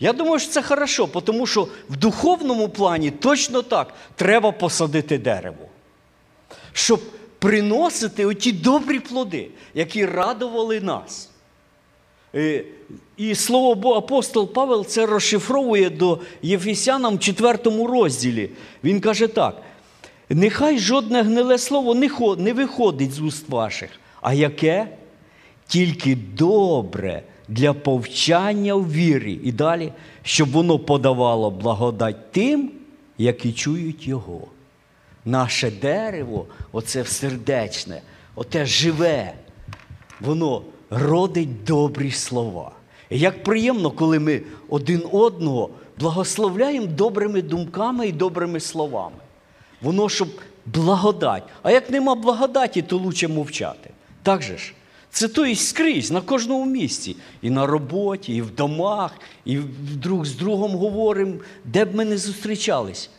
Я думаю, що це хорошо, тому що в духовному плані точно так треба посадити дерево, щоб приносити оті добрі плоди, які радували нас. Е, І слово апостол Павел це розшифровує до Єфесянам 4 розділі. Він каже так: нехай жодне гниле слово не виходить з уст ваших, а яке? Тільки добре для повчання в вірі. І далі, щоб воно подавало благодать тим, які чують його. Наше дерево, оце сердечне, оте живе, воно родить добрі слова. Як приємно, коли ми один одного благословляємо добрими думками і добрими словами. Воно щоб благодать. А як нема благодаті, то лучше мовчати. Так же ж? Це то і скрізь, на кожному місці. І на роботі, і в домах, і друг з другом говоримо, де б ми не зустрічались.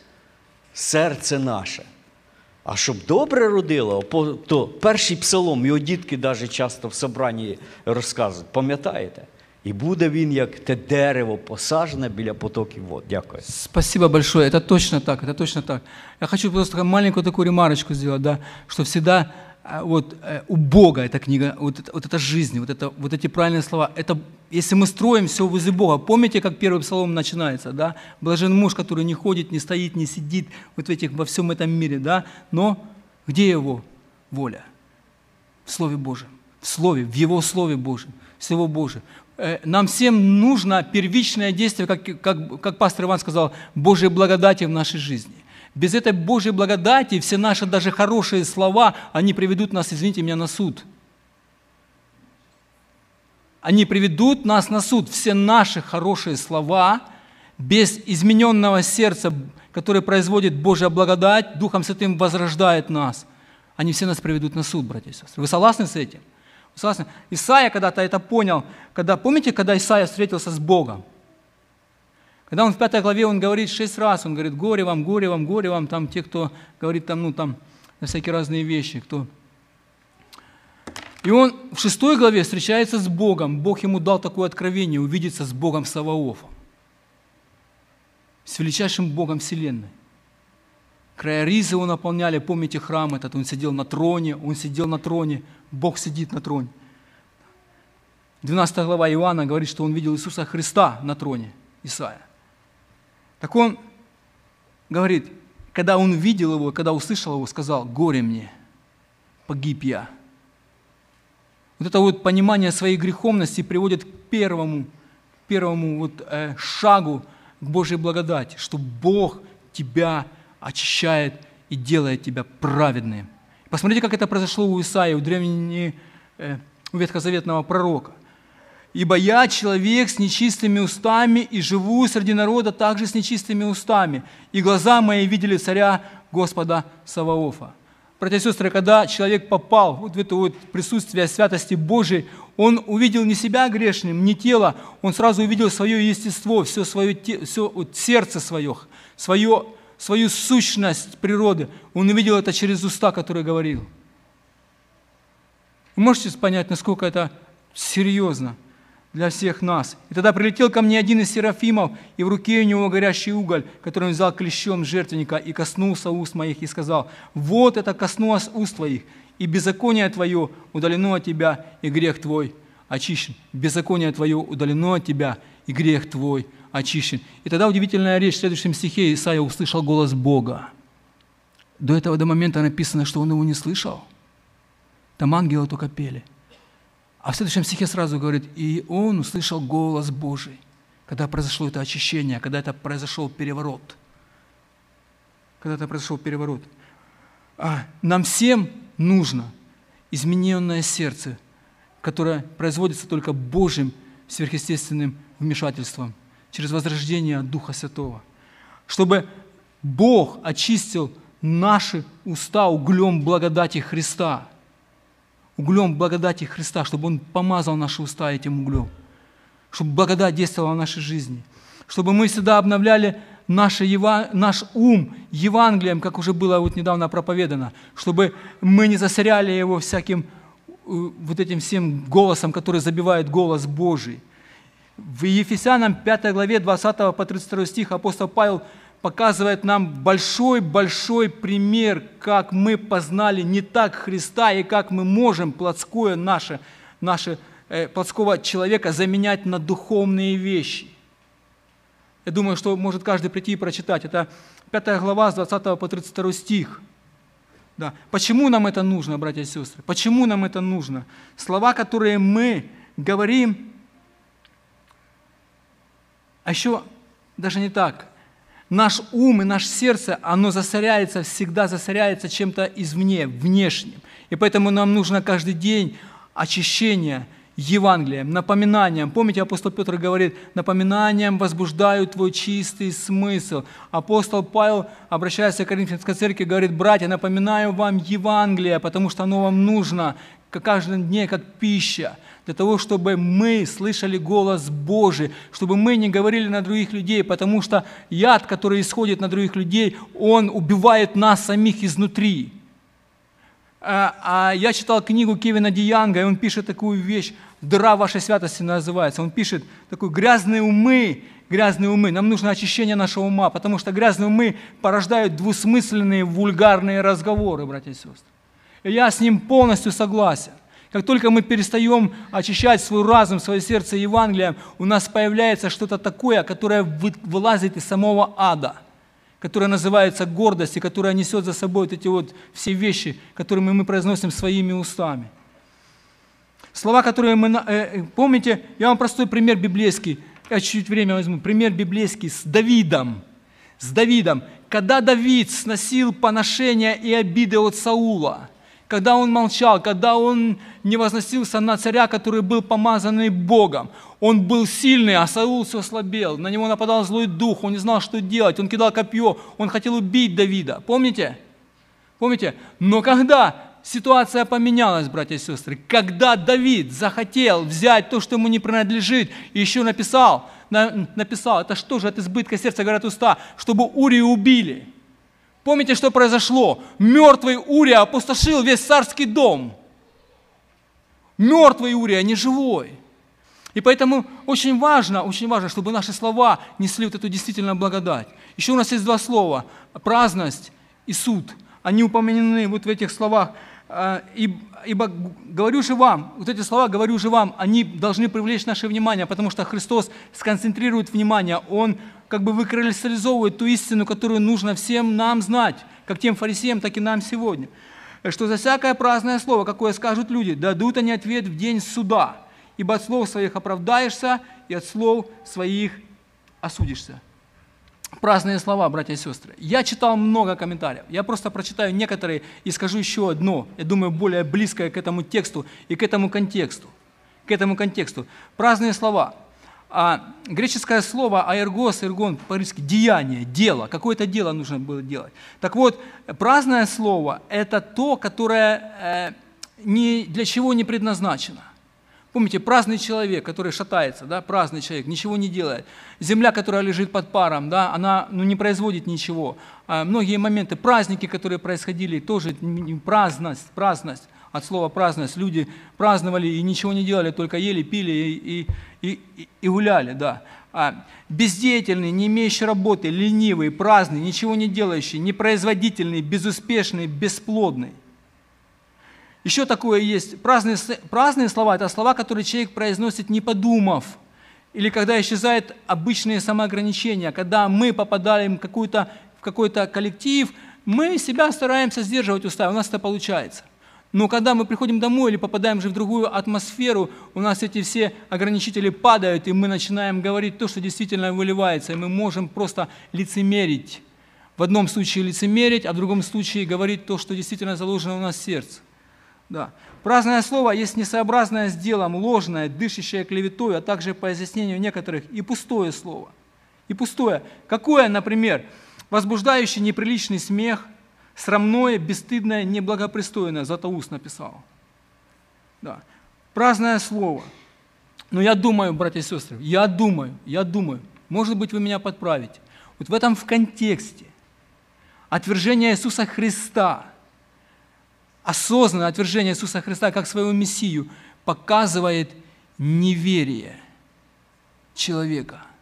Серце наше. А щоб добре родило, то перший псалом, його дітки навіть часто в собранні розказують, пам'ятаєте? І буде він як те дерево посаджене біля потоків вод. Дякую. Спасибо большое. Это точно так, это точно так. Я хочу просто маленькую такую ремарочку сделать, да, что всегда вот э, у Бога эта книга, вот, вот эта жизнь, вот, это, вот эти правильные слова, это если мы строим все возле Бога, помните, как первый псалом начинается, да? Блажен муж, который не ходит, не стоит, не сидит вот в этих, во всем этом мире, да? Но где его воля? В Слове Божьем, в Слове, в Его Слове Божьем, в Слове Божьем. Э, Нам всем нужно первичное действие, как, как, как пастор Иван сказал, Божьей благодати в нашей жизни. Без этой Божьей благодати все наши даже хорошие слова, они приведут нас, извините меня, на суд. Они приведут нас на суд. Все наши хорошие слова без измененного сердца, которое производит Божья благодать, Духом Святым возрождает нас, они все нас приведут на суд, братья и сестры. Вы согласны с этим? Согласны? Исаия когда-то это понял, когда, помните, когда Исаия встретился с Богом? Когда он в пятой главе, он говорит шесть раз, он говорит, горе вам, горе вам, горе вам, там те, кто говорит там, ну там, всякие разные вещи, кто... И он в шестой главе встречается с Богом. Бог ему дал такое откровение, увидеться с Богом Саваофом, с величайшим Богом Вселенной. Края ризы его наполняли, помните храм этот, он сидел на троне, он сидел на троне, Бог сидит на троне. 12 глава Иоанна говорит, что он видел Иисуса Христа на троне, Исаия. Так он говорит, когда он видел его, когда услышал его, сказал, горе мне, погиб я. Вот это вот понимание своей греховности приводит к первому, первому вот, э, шагу к Божьей благодати, что Бог тебя очищает и делает тебя праведным. Посмотрите, как это произошло у Исаия, у древнего, э, у ветхозаветного пророка – Ибо я человек с нечистыми устами и живу среди народа также с нечистыми устами. И глаза мои видели царя Господа Саваофа. Братья и сестры, когда человек попал вот в это вот присутствие святости Божией, он увидел не себя грешным, не тело, он сразу увидел свое естество, все, свое, все вот сердце свое, свое, свою сущность природы. Он увидел это через уста, которые говорил. Вы можете понять, насколько это серьезно? Для всех нас. И тогда прилетел ко мне один из серафимов, и в руке у него горящий уголь, который он взял клещом жертвенника, и коснулся уст моих, и сказал, «Вот это коснулось уст твоих, и беззаконие твое удалено от тебя, и грех твой очищен. Беззаконие твое удалено от тебя, и грех твой очищен». И тогда удивительная речь в следующем стихе Исаия услышал голос Бога. До этого до момента написано, что он его не слышал. Там ангелы только пели – а в следующем стихе сразу говорит, и он услышал голос Божий, когда произошло это очищение, когда это произошел переворот. Когда это произошел переворот. А нам всем нужно измененное сердце, которое производится только Божьим сверхъестественным вмешательством через возрождение Духа Святого. Чтобы Бог очистил наши уста углем благодати Христа – углем благодати Христа, чтобы Он помазал наши уста этим углем, чтобы благодать действовала в нашей жизни, чтобы мы всегда обновляли наше, наш ум Евангелием, как уже было вот недавно проповедано, чтобы мы не засоряли его всяким э, вот этим всем голосом, который забивает голос Божий. В Ефесянам 5 главе 20 по 32 стих апостол Павел показывает нам большой-большой пример, как мы познали не так Христа и как мы можем плотское наше, наше э, плотского человека заменять на духовные вещи. Я думаю, что может каждый прийти и прочитать. Это 5 глава с 20 по 32 стих. Да. Почему нам это нужно, братья и сестры? Почему нам это нужно? Слова, которые мы говорим, а еще даже не так наш ум и наше сердце, оно засоряется, всегда засоряется чем-то извне, внешним. И поэтому нам нужно каждый день очищение Евангелием, напоминанием. Помните, апостол Петр говорит, напоминанием возбуждаю твой чистый смысл. Апостол Павел, обращаясь к Коринфянской церкви, говорит, братья, напоминаю вам Евангелие, потому что оно вам нужно каждый день как пища для того, чтобы мы слышали голос Божий, чтобы мы не говорили на других людей, потому что яд, который исходит на других людей, он убивает нас самих изнутри. А, а я читал книгу Кевина Диянга, и он пишет такую вещь, «Дыра вашей святости» называется. Он пишет такой «грязные умы, грязные умы». Нам нужно очищение нашего ума, потому что грязные умы порождают двусмысленные, вульгарные разговоры, братья и сестры. Я с ним полностью согласен. Как только мы перестаем очищать свой разум, свое сердце Евангелием, у нас появляется что-то такое, которое вылазит из самого ада, которое называется гордость и которое несет за собой вот эти вот все вещи, которые мы произносим своими устами. Слова, которые мы... Э, э, помните, я вам простой пример библейский, я чуть-чуть время возьму, пример библейский с Давидом. С Давидом. Когда Давид сносил поношения и обиды от Саула – когда он молчал, когда он не возносился на царя, который был помазанный Богом. Он был сильный, а Саул все слабел. На него нападал злой дух, он не знал, что делать. Он кидал копье, он хотел убить Давида. Помните? Помните? Но когда ситуация поменялась, братья и сестры, когда Давид захотел взять то, что ему не принадлежит, и еще написал, на, написал, это что же от избытка сердца, говорят уста, чтобы Урию убили – Помните, что произошло? Мертвый Урия опустошил весь царский дом. Мертвый Урия, не живой. И поэтому очень важно, очень важно, чтобы наши слова несли вот эту действительно благодать. Еще у нас есть два слова – праздность и суд. Они упомянены вот в этих словах. А, ибо говорю же вам, вот эти слова говорю же вам, они должны привлечь наше внимание, потому что Христос сконцентрирует внимание, Он как бы выкристаллизовывает ту истину, которую нужно всем нам знать, как тем фарисеям, так и нам сегодня. Что за всякое праздное слово, какое скажут люди, дадут они ответ в день суда, ибо от слов своих оправдаешься, и от слов своих осудишься. Праздные слова, братья и сестры. Я читал много комментариев. Я просто прочитаю некоторые и скажу еще одно, я думаю, более близкое к этому тексту и к этому контексту. К этому контексту. Праздные слова – а греческое слово аэргос, эргон, по-русски деяние, дело, какое-то дело нужно было делать. Так вот, праздное слово – это то, которое э, ни для чего не предназначено. Помните, праздный человек, который шатается, да, праздный человек, ничего не делает. Земля, которая лежит под паром, да, она ну, не производит ничего. А многие моменты, праздники, которые происходили, тоже праздность, праздность от слова праздность. Люди праздновали и ничего не делали, только ели, пили и, и, и, и гуляли, да. А бездеятельный, не имеющий работы, ленивый, праздный, ничего не делающий, непроизводительный, безуспешный, бесплодный. Еще такое есть. Праздные, праздные слова – это слова, которые человек произносит, не подумав. Или когда исчезают обычные самоограничения, когда мы попадаем в, какой-то, в какой-то коллектив, мы себя стараемся сдерживать уста, у нас это получается – но когда мы приходим домой или попадаем же в другую атмосферу, у нас эти все ограничители падают, и мы начинаем говорить то, что действительно выливается, и мы можем просто лицемерить. В одном случае лицемерить, а в другом случае говорить то, что действительно заложено у нас в сердце. Да. Праздное слово есть несообразное с делом, ложное, дышащее клеветой, а также по изъяснению некоторых и пустое слово. И пустое. Какое, например, возбуждающий неприличный смех – Срамное, бесстыдное, неблагопристойное, Златоуст написал. Да. Праздное слово. Но я думаю, братья и сестры, я думаю, я думаю, может быть, вы меня подправите. Вот в этом в контексте отвержение Иисуса Христа, осознанное отвержение Иисуса Христа как своего Мессию показывает неверие человека –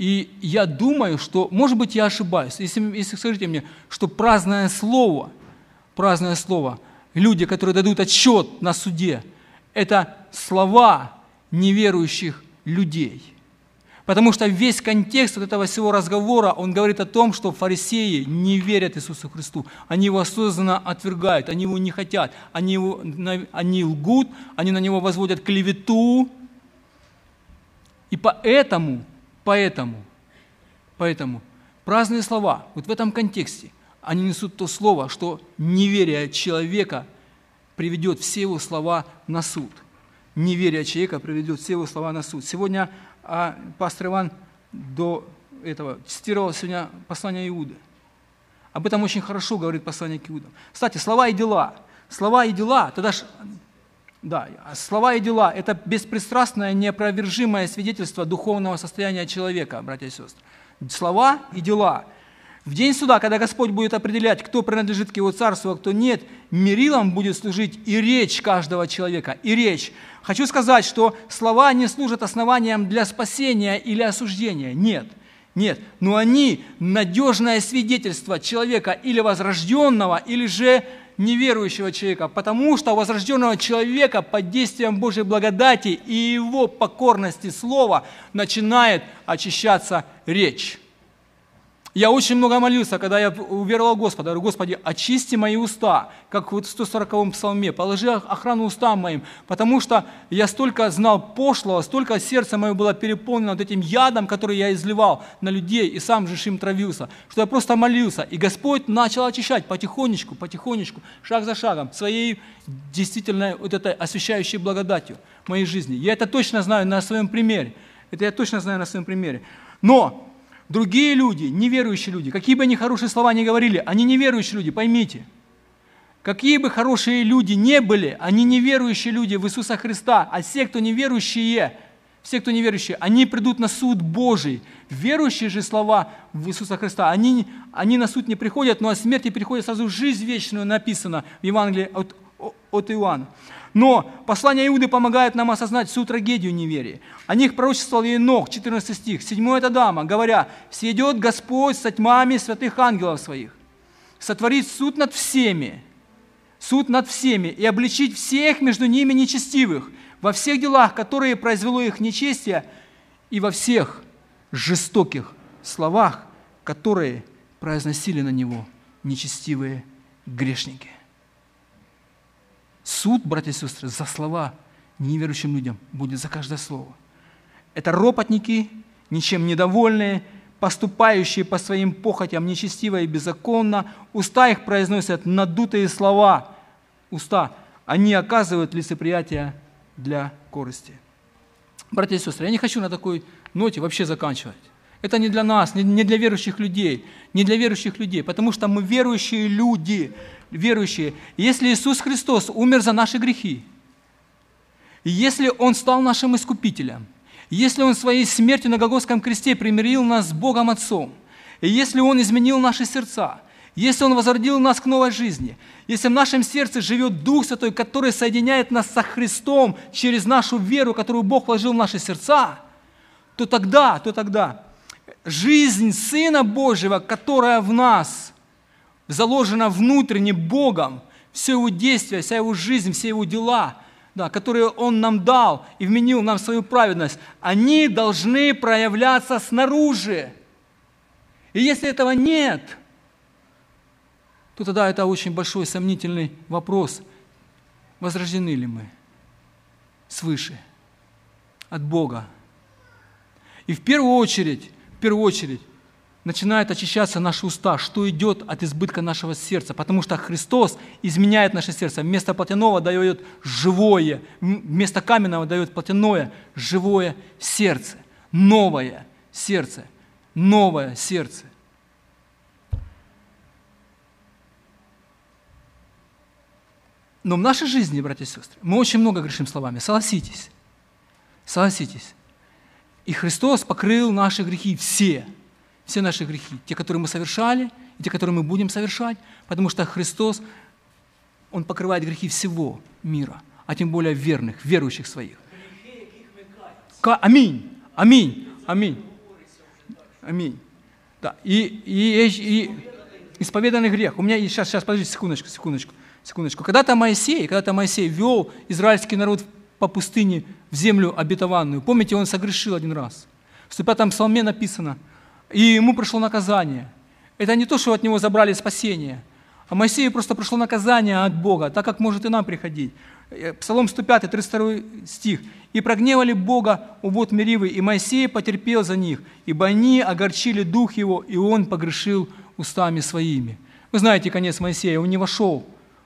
и я думаю, что, может быть, я ошибаюсь, если, если скажите мне, что праздное слово, праздное слово, люди, которые дадут отчет на суде, это слова неверующих людей. Потому что весь контекст вот этого всего разговора, он говорит о том, что фарисеи не верят Иисусу Христу. Они его осознанно отвергают, они его не хотят, они, его, они лгут, они на него возводят клевету. И поэтому Поэтому, поэтому праздные слова, вот в этом контексте, они несут то слово, что неверие человека приведет все его слова на суд. Неверие человека приведет все его слова на суд. Сегодня а, пастор Иван до этого цитировал сегодня послание Иуды. Об этом очень хорошо говорит послание к Иудам. Кстати, слова и дела. Слова и дела, тогда ж да, слова и дела – это беспристрастное, неопровержимое свидетельство духовного состояния человека, братья и сестры. Слова и дела. В день суда, когда Господь будет определять, кто принадлежит к Его царству, а кто нет, мерилом будет служить и речь каждого человека, и речь. Хочу сказать, что слова не служат основанием для спасения или осуждения. Нет, нет. Но они надежное свидетельство человека или возрожденного, или же неверующего человека, потому что у возрожденного человека под действием Божьей благодати и его покорности слова начинает очищаться речь. Я очень много молился, когда я уверовал Господа. Говорю, Господи, очисти мои уста, как вот в 140-м псалме. Положи охрану устам моим, потому что я столько знал пошлого, столько сердце мое было переполнено вот этим ядом, который я изливал на людей и сам же им травился, что я просто молился. И Господь начал очищать потихонечку, потихонечку, шаг за шагом, своей действительно вот этой освящающей благодатью моей жизни. Я это точно знаю на своем примере. Это я точно знаю на своем примере. Но Другие люди, неверующие люди, какие бы они хорошие слова ни говорили, они неверующие люди, поймите. Какие бы хорошие люди не были, они неверующие люди в Иисуса Христа, а все, кто неверующие, все, кто неверующие, они придут на суд Божий. Верующие же слова в Иисуса Христа, они, они на суд не приходят, но о смерти приходят сразу жизнь вечную, написано в Евангелии от, от Иоанна. Но послание Иуды помогает нам осознать всю трагедию неверия. О них пророчествовал Енох, 14 стих, 7 это дама, говоря, «Съедет Господь со тьмами святых ангелов своих, сотворит суд над всеми, суд над всеми, и обличить всех между ними нечестивых, во всех делах, которые произвело их нечестие, и во всех жестоких словах, которые произносили на него нечестивые грешники. Суд, братья и сестры, за слова неверующим людям будет за каждое слово. Это ропотники, ничем недовольные, поступающие по своим похотям нечестиво и беззаконно. Уста их произносят надутые слова. Уста. Они оказывают лицеприятие для корысти. Братья и сестры, я не хочу на такой ноте вообще заканчивать. Это не для нас, не для верующих людей, не для верующих людей, потому что мы верующие люди, верующие. Если Иисус Христос умер за наши грехи, если Он стал нашим искупителем, если Он своей смертью на Голгофском кресте примирил нас с Богом Отцом, и если Он изменил наши сердца, если Он возродил нас к новой жизни, если в нашем сердце живет Дух Святой, который соединяет нас со Христом через нашу веру, которую Бог вложил в наши сердца, то тогда, то тогда жизнь Сына Божьего, которая в нас заложена внутренне Богом, все его действия, вся его жизнь, все его дела, да, которые Он нам дал и вменил нам свою праведность, они должны проявляться снаружи. И если этого нет, то тогда это очень большой сомнительный вопрос, возрождены ли мы свыше от Бога. И в первую очередь в первую очередь начинают очищаться наши уста, что идет от избытка нашего сердца, потому что Христос изменяет наше сердце. Вместо плотяного дает живое, вместо каменного дает плотяное, живое сердце, новое сердце, новое сердце. Но в нашей жизни, братья и сестры, мы очень много грешим словами. Согласитесь. Согласитесь. И Христос покрыл наши грехи все, все наши грехи, те, которые мы совершали, и те, которые мы будем совершать, потому что Христос, Он покрывает грехи всего мира, а тем более верных, верующих своих. Аминь, аминь, аминь, аминь. Да, и, и, и исповеданный грех. У меня сейчас, сейчас, подождите, секундочку, секундочку, секундочку. Когда-то Моисей, когда-то Моисей вел израильский народ по пустыне в землю обетованную. Помните, он согрешил один раз. В 105 псалме написано, и ему пришло наказание. Это не то, что от него забрали спасение, а Моисею просто пришло наказание от Бога, так как может и нам приходить. Э, Псалом 105, 32 стих. «И прогневали Бога у вод Меривы, и Моисей потерпел за них, ибо они огорчили дух его, и он погрешил устами своими». Вы знаете конец Моисея, он не вошел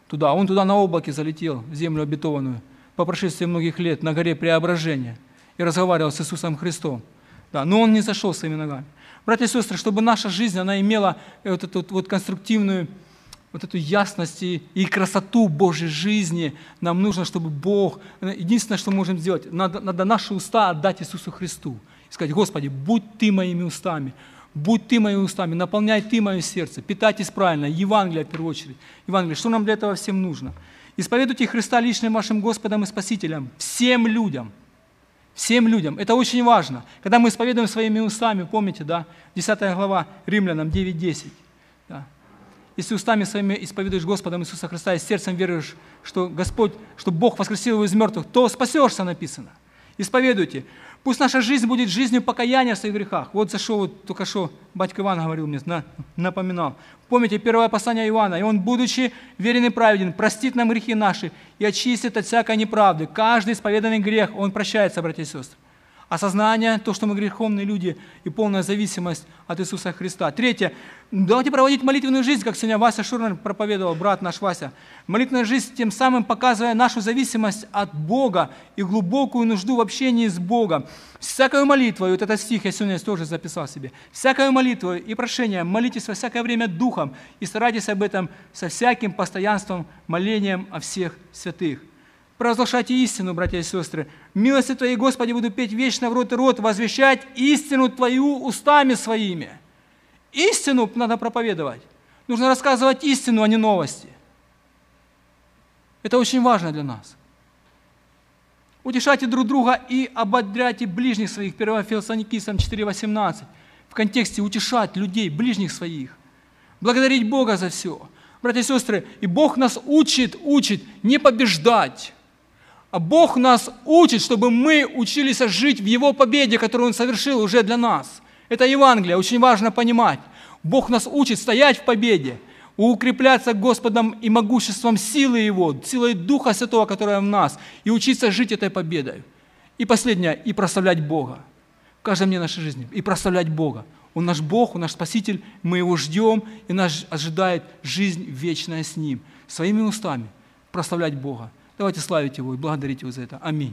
туда, он туда на облаке залетел, в землю обетованную – по прошествии многих лет на горе Преображения и разговаривал с Иисусом Христом. Да, но он не зашел своими ногами. Братья и сестры, чтобы наша жизнь, она имела вот эту вот конструктивную вот эту ясность и, красоту Божьей жизни, нам нужно, чтобы Бог, единственное, что мы можем сделать, надо, надо наши уста отдать Иисусу Христу. И сказать, Господи, будь Ты моими устами, будь Ты моими устами, наполняй Ты мое сердце, питайтесь правильно, Евангелие в первую очередь. Евангелие, что нам для этого всем нужно? Исповедуйте Христа личным вашим Господом и Спасителем всем людям. Всем людям. Это очень важно. Когда мы исповедуем своими устами, помните, да, 10 глава Римлянам 9.10. Да. Если устами своими исповедуешь Господом Иисуса Христа и сердцем веруешь, что Господь, что Бог воскресил его из мертвых, то спасешься, написано. Исповедуйте. Пусть наша жизнь будет жизнью покаяния в своих грехах. Вот за что вот только что батька Иван говорил мне, напоминал. Помните, первое послание Ивана. «И он, будучи верен и праведен, простит нам грехи наши и очистит от всякой неправды. Каждый исповеданный грех, он прощается, братья и сестры осознание, то, что мы греховные люди, и полная зависимость от Иисуса Христа. Третье. Давайте проводить молитвенную жизнь, как сегодня Вася Шурнер проповедовал, брат наш Вася. Молитвенная жизнь, тем самым показывая нашу зависимость от Бога и глубокую нужду в общении с Богом. Всякую молитву, вот этот стих я сегодня тоже записал себе, всякую молитву и прошение молитесь во всякое время Духом и старайтесь об этом со всяким постоянством, молением о всех святых. Провозглашайте истину, братья и сестры. Милости Твоей, Господи, буду петь вечно в рот и рот, возвещать истину Твою устами своими. Истину надо проповедовать. Нужно рассказывать истину, а не новости. Это очень важно для нас. Утешайте друг друга и ободряйте ближних своих. 1 Фессалоникийцам 4.18. В контексте утешать людей, ближних своих. Благодарить Бога за все. Братья и сестры, и Бог нас учит, учит не побеждать, а Бог нас учит, чтобы мы учились жить в Его победе, которую Он совершил уже для нас. Это Евангелие, очень важно понимать. Бог нас учит стоять в победе, укрепляться Господом и могуществом силы Его, силой Духа Святого, которая в нас, и учиться жить этой победой. И последнее, и прославлять Бога. В каждом дне нашей жизни. И прославлять Бога. Он наш Бог, Он наш Спаситель, мы Его ждем, и нас ожидает жизнь вечная с Ним. Своими устами прославлять Бога. Давайте славить Его и благодарить Его за это. Аминь.